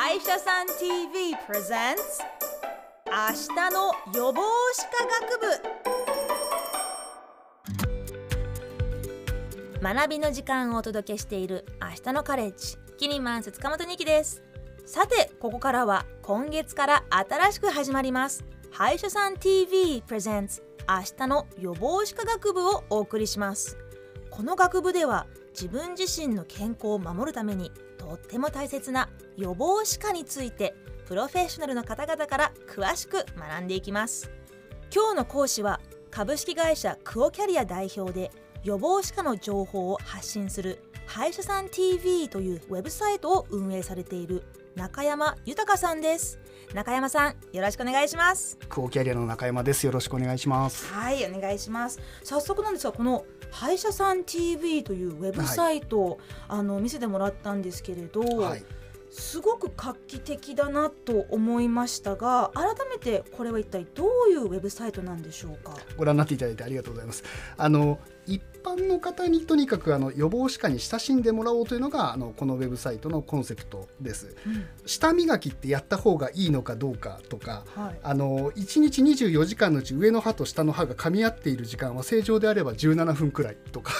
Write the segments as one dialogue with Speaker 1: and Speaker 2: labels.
Speaker 1: 歯医者さん TV presents 明日の予防歯科学部。学びの時間をお届けしている明日のカレッジ。キニマンス塚本二希です。さてここからは今月から新しく始まります。歯医者さん TV presents 明日の予防歯科学部をお送りします。この学部では自分自身の健康を守るためにとっても大切な予防歯科についてプロフェッショナルの方々から詳しく学んでいきます。今日の講師は株式会社クオキャリア代表で予防歯科の情報を発信する歯医者さん TV というウェブサイトを運営されている中山豊さんです。中山さんよろしくお願いします。
Speaker 2: クオキャリアの中山です。よろしくお願いします。
Speaker 1: はいお願いします。早速なんですがこの歯医者さん TV というウェブサイト、はい、あの見せてもらったんですけれど、はい、すごく画期的だなと思いましたが改めてこれは一体どういうウェブサイトなんでしょうか？
Speaker 2: ご覧になっていただいてありがとうございます。あの一般の方にとにかくあの予防歯科に親しんでもらおうというのがあのこのウェブサイトのコンセプトです、うん、舌磨きってやった方がいいのかどうかとか、はい、あの1日24時間のうち上の歯と下の歯が噛み合っている時間は正常であれば17分くらいとか。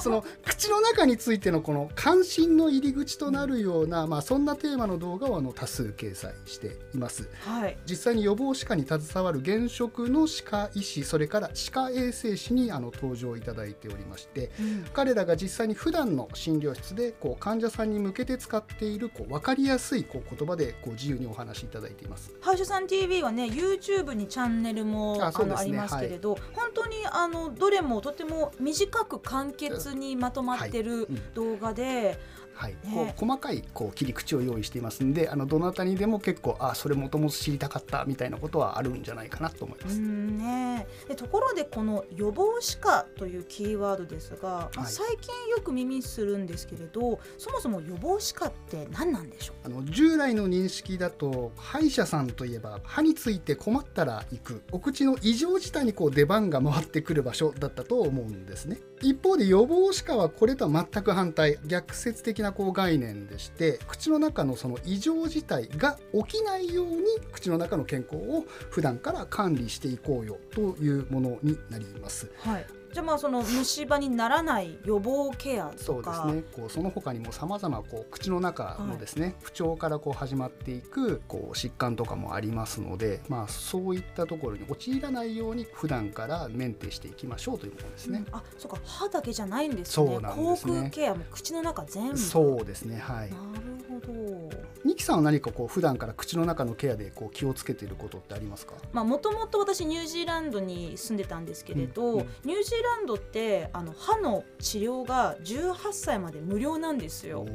Speaker 1: そ
Speaker 2: の口の中についてのこの関心の入り口となるような、うん、まあ、そんなテーマの動画をあの多数掲載しています、はい、実際に予防歯科に携わる現職の歯科医師それから歯科衛生士にあの登場いただいておりまして、うん、彼らが実際に普段の診療室でこう患者さんに向けて使っているこう分かりやすいこう言葉でこう自由にお話しいただいています。
Speaker 1: 歯医者さん TV はね YouTube にチャンネルもあ、ね、ありますけれど、はい、本当にあのどれもとても短く簡潔にまとまってる動画で、はい。うん
Speaker 2: はい、こう細かいこう切り口を用意していますんであのどなたにでも結構あそれもともと知りたかったみたいなことはあるんじゃないかなと思います。
Speaker 1: ね、でところでこの予防歯科というキーワードですが、はい、最近よく耳するんですけれどそもそも予防歯科って何なんでしょう？
Speaker 2: あの従来の認識だと歯医者さんといえば歯について困ったら行く。お口の異常事態にこう出番が回ってくる場所だったと思うんですね。一方で予防歯科はこれとは全く反対。逆説的なこう概念でして口の中のその異常事態が起きないように口の中の健康を普段から管理していこうよというものになります。
Speaker 1: はいじゃあまあその虫歯にならない予防ケア
Speaker 2: そうですね。こうその他にもさまざま口の中のですね、はい、不調からこう始まっていくこう疾患とかもありますので、まあ、そういったところに陥らないように普段からメンテしていきましょうというものですね。
Speaker 1: うん、あそうか。歯だけじゃないんですね。そうなんですね。口腔ケアも口の中全部。
Speaker 2: そうですね。はい。
Speaker 1: なるほど。
Speaker 2: ニキさんは何かこう普段から口の中のケアでこう気をつけていることってありますか？
Speaker 1: もともと私ニュージーランドに住んでたんですけれど、うんうん、ニュージーランドってあの歯の治療が18歳まで無料なんですよ。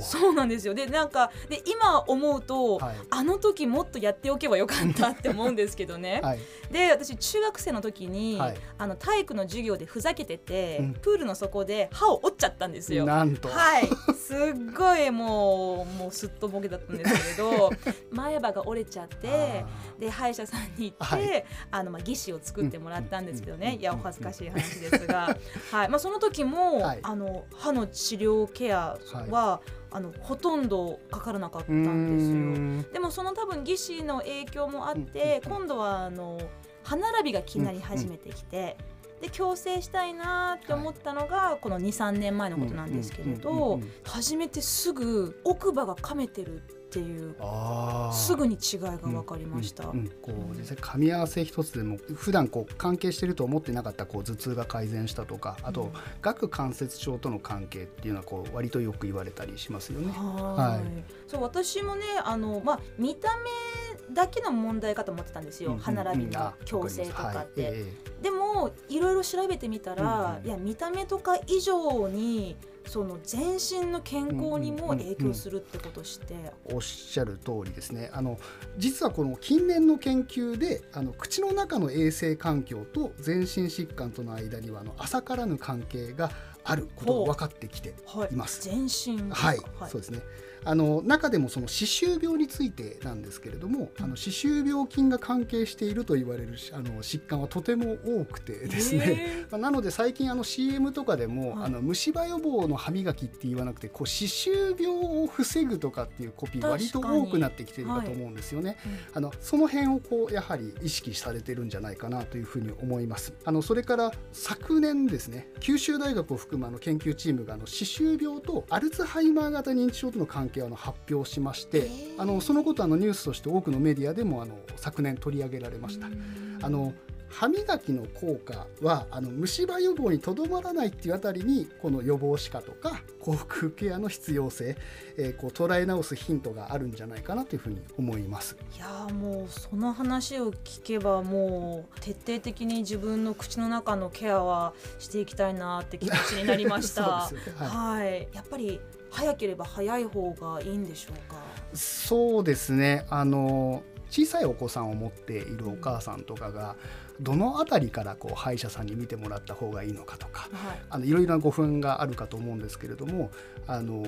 Speaker 1: そうなんですよ。でなんかで今思うと、はい、あの時もっとやっておけばよかったって思うんですけどね。はい、で私中学生の時に、はい、あの体育の授業でふざけてて、うん、プールの底で歯を折っちゃったんですよ。
Speaker 2: なんと。
Speaker 1: はい。すっごいもうもうすっとぼけだったんですけれど 前歯が折れちゃってで歯医者さんに行って、あのまあ義歯を作ってもらったんですけどね、いやお恥ずかしい話ですが、はい。まあ、その時も、はい、あの歯の治療ケアは、はい。あのほとんどかからなかったんですよ。でもその多分義歯の影響もあって、今度はあの歯並びが気になり始めてきて、で矯正したいなって思ったのが、この23年前のことなんですけれど、初めてすぐ奥歯が噛めてるっていうすぐに違いが分かりました、うんうんうん、
Speaker 2: こう実際噛み合わせ一つでも普段こう関係してると思ってなかったこう頭痛が改善したとかあと顎関節症との関係っていうのはこう割とよく言われたりしますよね。
Speaker 1: はい、そう私もねあの、まあ、見た目だけの問題かと思ってたんですよ、歯並びの矯正とかって。はい。えー、でもいろいろ調べてみたら、いや見た目とか以上にその全身の健康にも影響するってことして、うん
Speaker 2: うん、おっしゃる通りですね。あの実はこの近年の研究であの口の中の衛生環境と全身疾患との間にはあの浅からぬ関係があることが分かってきています。
Speaker 1: 全身
Speaker 2: はい、はい、そうですね。あの中でもその歯周病についてなんですけれども、あの歯周病菌が関係していると言われるあの疾患はとても多くてですね、まあ、なので最近あの CM とかでも、はい、あの虫歯予防の歯磨きって言わなくてこう歯周病を防ぐとかっていうコピー割と多くなってきているかと思うんですよね。はいあのその辺をこうやはり意識されてるんじゃないかなというふうに思います。あのそれから昨年ですね九州大学を含むあの研究チームがあの歯周病とアルツハイマー型認知症との関係係を発表しましてあのそのことあのニュースとして多くのメディアでもあの昨年取り上げられました。あの歯磨きの効果はあの虫歯予防にとどまらないっていうあたりにこの予防歯科とか口腔ケアの必要性、えー、こう捉え直すヒントがあるんじゃないかなというふうに思います。
Speaker 1: いやもうその話を聞けばもう徹底的に自分の口の中のケアはしていきたいなって気持ちになりました。ね、はい、はい、やっぱり早ければ早い方がいいんでしょうか？
Speaker 2: そうですね。あの小さいお子さんを持っているお母さんとかが、どの辺りからこう歯医者さんに見てもらった方がいいのかとか、はい、あのいろいろなご不安があるかと思うんですけれどもあの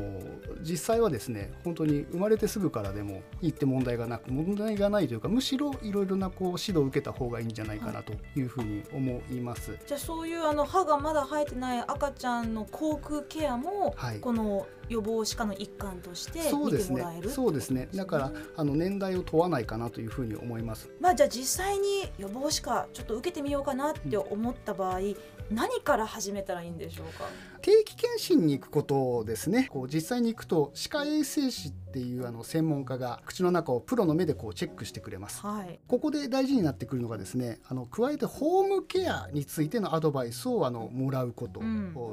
Speaker 2: 実際はですね本当に生まれてすぐからでもいいって問題がなく問題がないというかむしろいろいろなこう指導を受けた方がいいんじゃないかなというふうに思います。はい、
Speaker 1: じゃあそういうあの歯がまだ生えてない赤ちゃんの口腔ケアも、はい、この予防歯科の一環として見てもらえる
Speaker 2: そうですね、ね、だからあの年代を問わないかなというふうに思います。
Speaker 1: まあじゃあ実際に予防歯科ちょっと受けてみようかなって思った場合、何から始めたらいいんでしょうか？
Speaker 2: 定期検診に行くことですね。こう実際に行くと歯科衛生士っていうあの専門家が口の中をプロの目でこうチェックしてくれます、はい、ここで大事になってくるのがですねあの加えてホームケアについてのアドバイスをあのもらうこと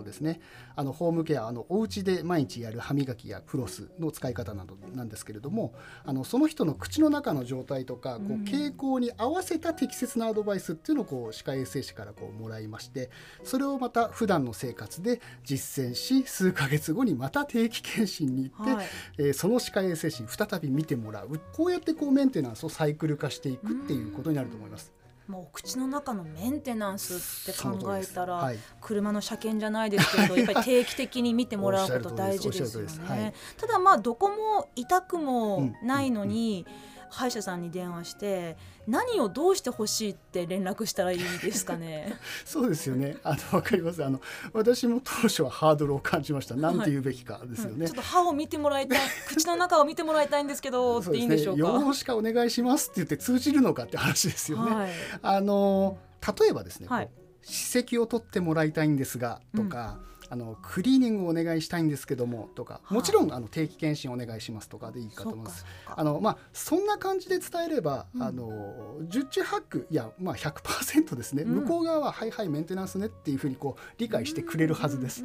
Speaker 2: ですね、うん、あのホームケアあのお家で毎日やる歯磨きやフロスの使い方などなんですけれどもあのその人の口の中の状態とかこう傾向に合わせた適切なアドバイスっていうのをこう歯科衛生士からこうもらいましてそれをまた普段の生活で実践し数ヶ月後にまた定期検診に行って、はい、えー、その歯科衛生士に再び見てもらう。こうやってこうメンテナンスをサイクル化していくっていうことになると思います。
Speaker 1: もう口の中のメンテナンスって考えたら、はい、車の車検じゃないですけどやっぱり定期的に見てもらうこと大事ですよね。はい、ただまあどこも痛くもないのに、うん。うんうん歯医者さんに電話して何をどうしてほしいって連絡したらいいですかね？
Speaker 2: そうですよね。あのわかります。あの私も当初はハードルを感じました。なんて言うべきかですよね、はいうん、
Speaker 1: ちょっと歯を見てもらいたい。口の中を見てもらいたいんですけど っていいんでしょうか？
Speaker 2: 予防歯科お願いしますって言って通じるのかって話ですよね、はい、あの例えばですね、はい、歯石を取ってもらいたいんですがとか、うんあのクリーニングお願いしたいんですけどもとかもちろんあの定期検診お願いしますとかでいいかと思います。あのまあそんな感じで伝えれば、うん、あの十中八九いやまあ100%ですね、うん、向こう側ははいはいメンテナンスねっていうふうにこう理解してくれるはずです。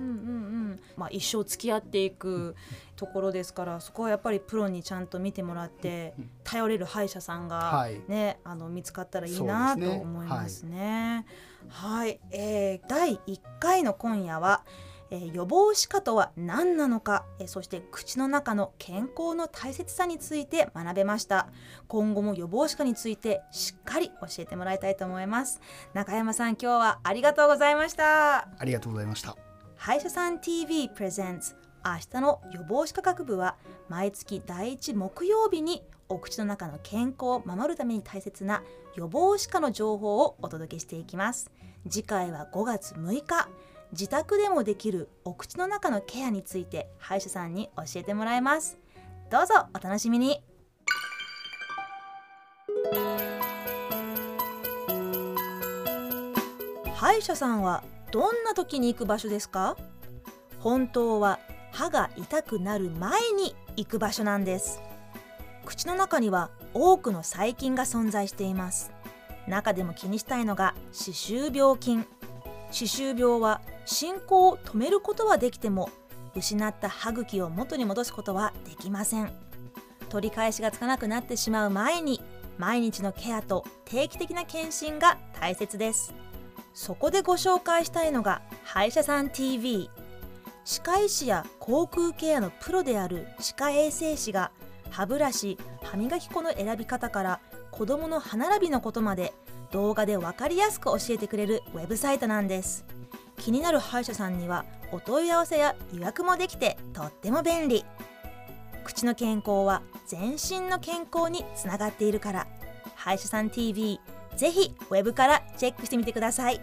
Speaker 1: まあ一生付き合っていくところですからそこはやっぱりプロにちゃんと見てもらって頼れる歯医者さんがね、はい、あの見つかったらいいなと思いますね。はい、はい、えー、第1回の今夜はえー、予防歯科とは何なのか、えー、そして口の中の健康の大切さについて学べました。今後も予防歯科についてしっかり教えてもらいたいと思います。中山さん今日はありがとうございました。
Speaker 2: ありがとうございました。
Speaker 1: 歯医者さん TV プレゼンツ明日の予防歯科学部は毎月第1木曜日にお口の中の健康を守るために大切な予防歯科の情報をお届けしていきます。次回は5月6日自宅でもできるお口の中のケアについて歯医者さんに教えてもらいます。どうぞお楽しみに。歯医者さんはどんな時に行く場所ですか？本当は歯が痛くなる前に行く場所なんです。口の中には多くの細菌が存在しています。中でも気にしたいのが歯周病菌。歯周病は進行を止めることはできても失った歯茎を元に戻すことはできません。取り返しがつかなくなってしまう前に毎日のケアと定期的な検診が大切です。そこでご紹介したいのが歯医者さん TV 歯科医師や口腔ケアのプロである歯科衛生士が歯ブラシ歯磨き粉の選び方から子どもの歯並びのことまで動画で分かりやすく教えてくれるウェブサイトなんです。気になる歯医者さんにはお問い合わせや予約もできてとっても便利口の健康は全身の健康につながっているから歯医者さん TV ぜひ web からチェックしてみてください。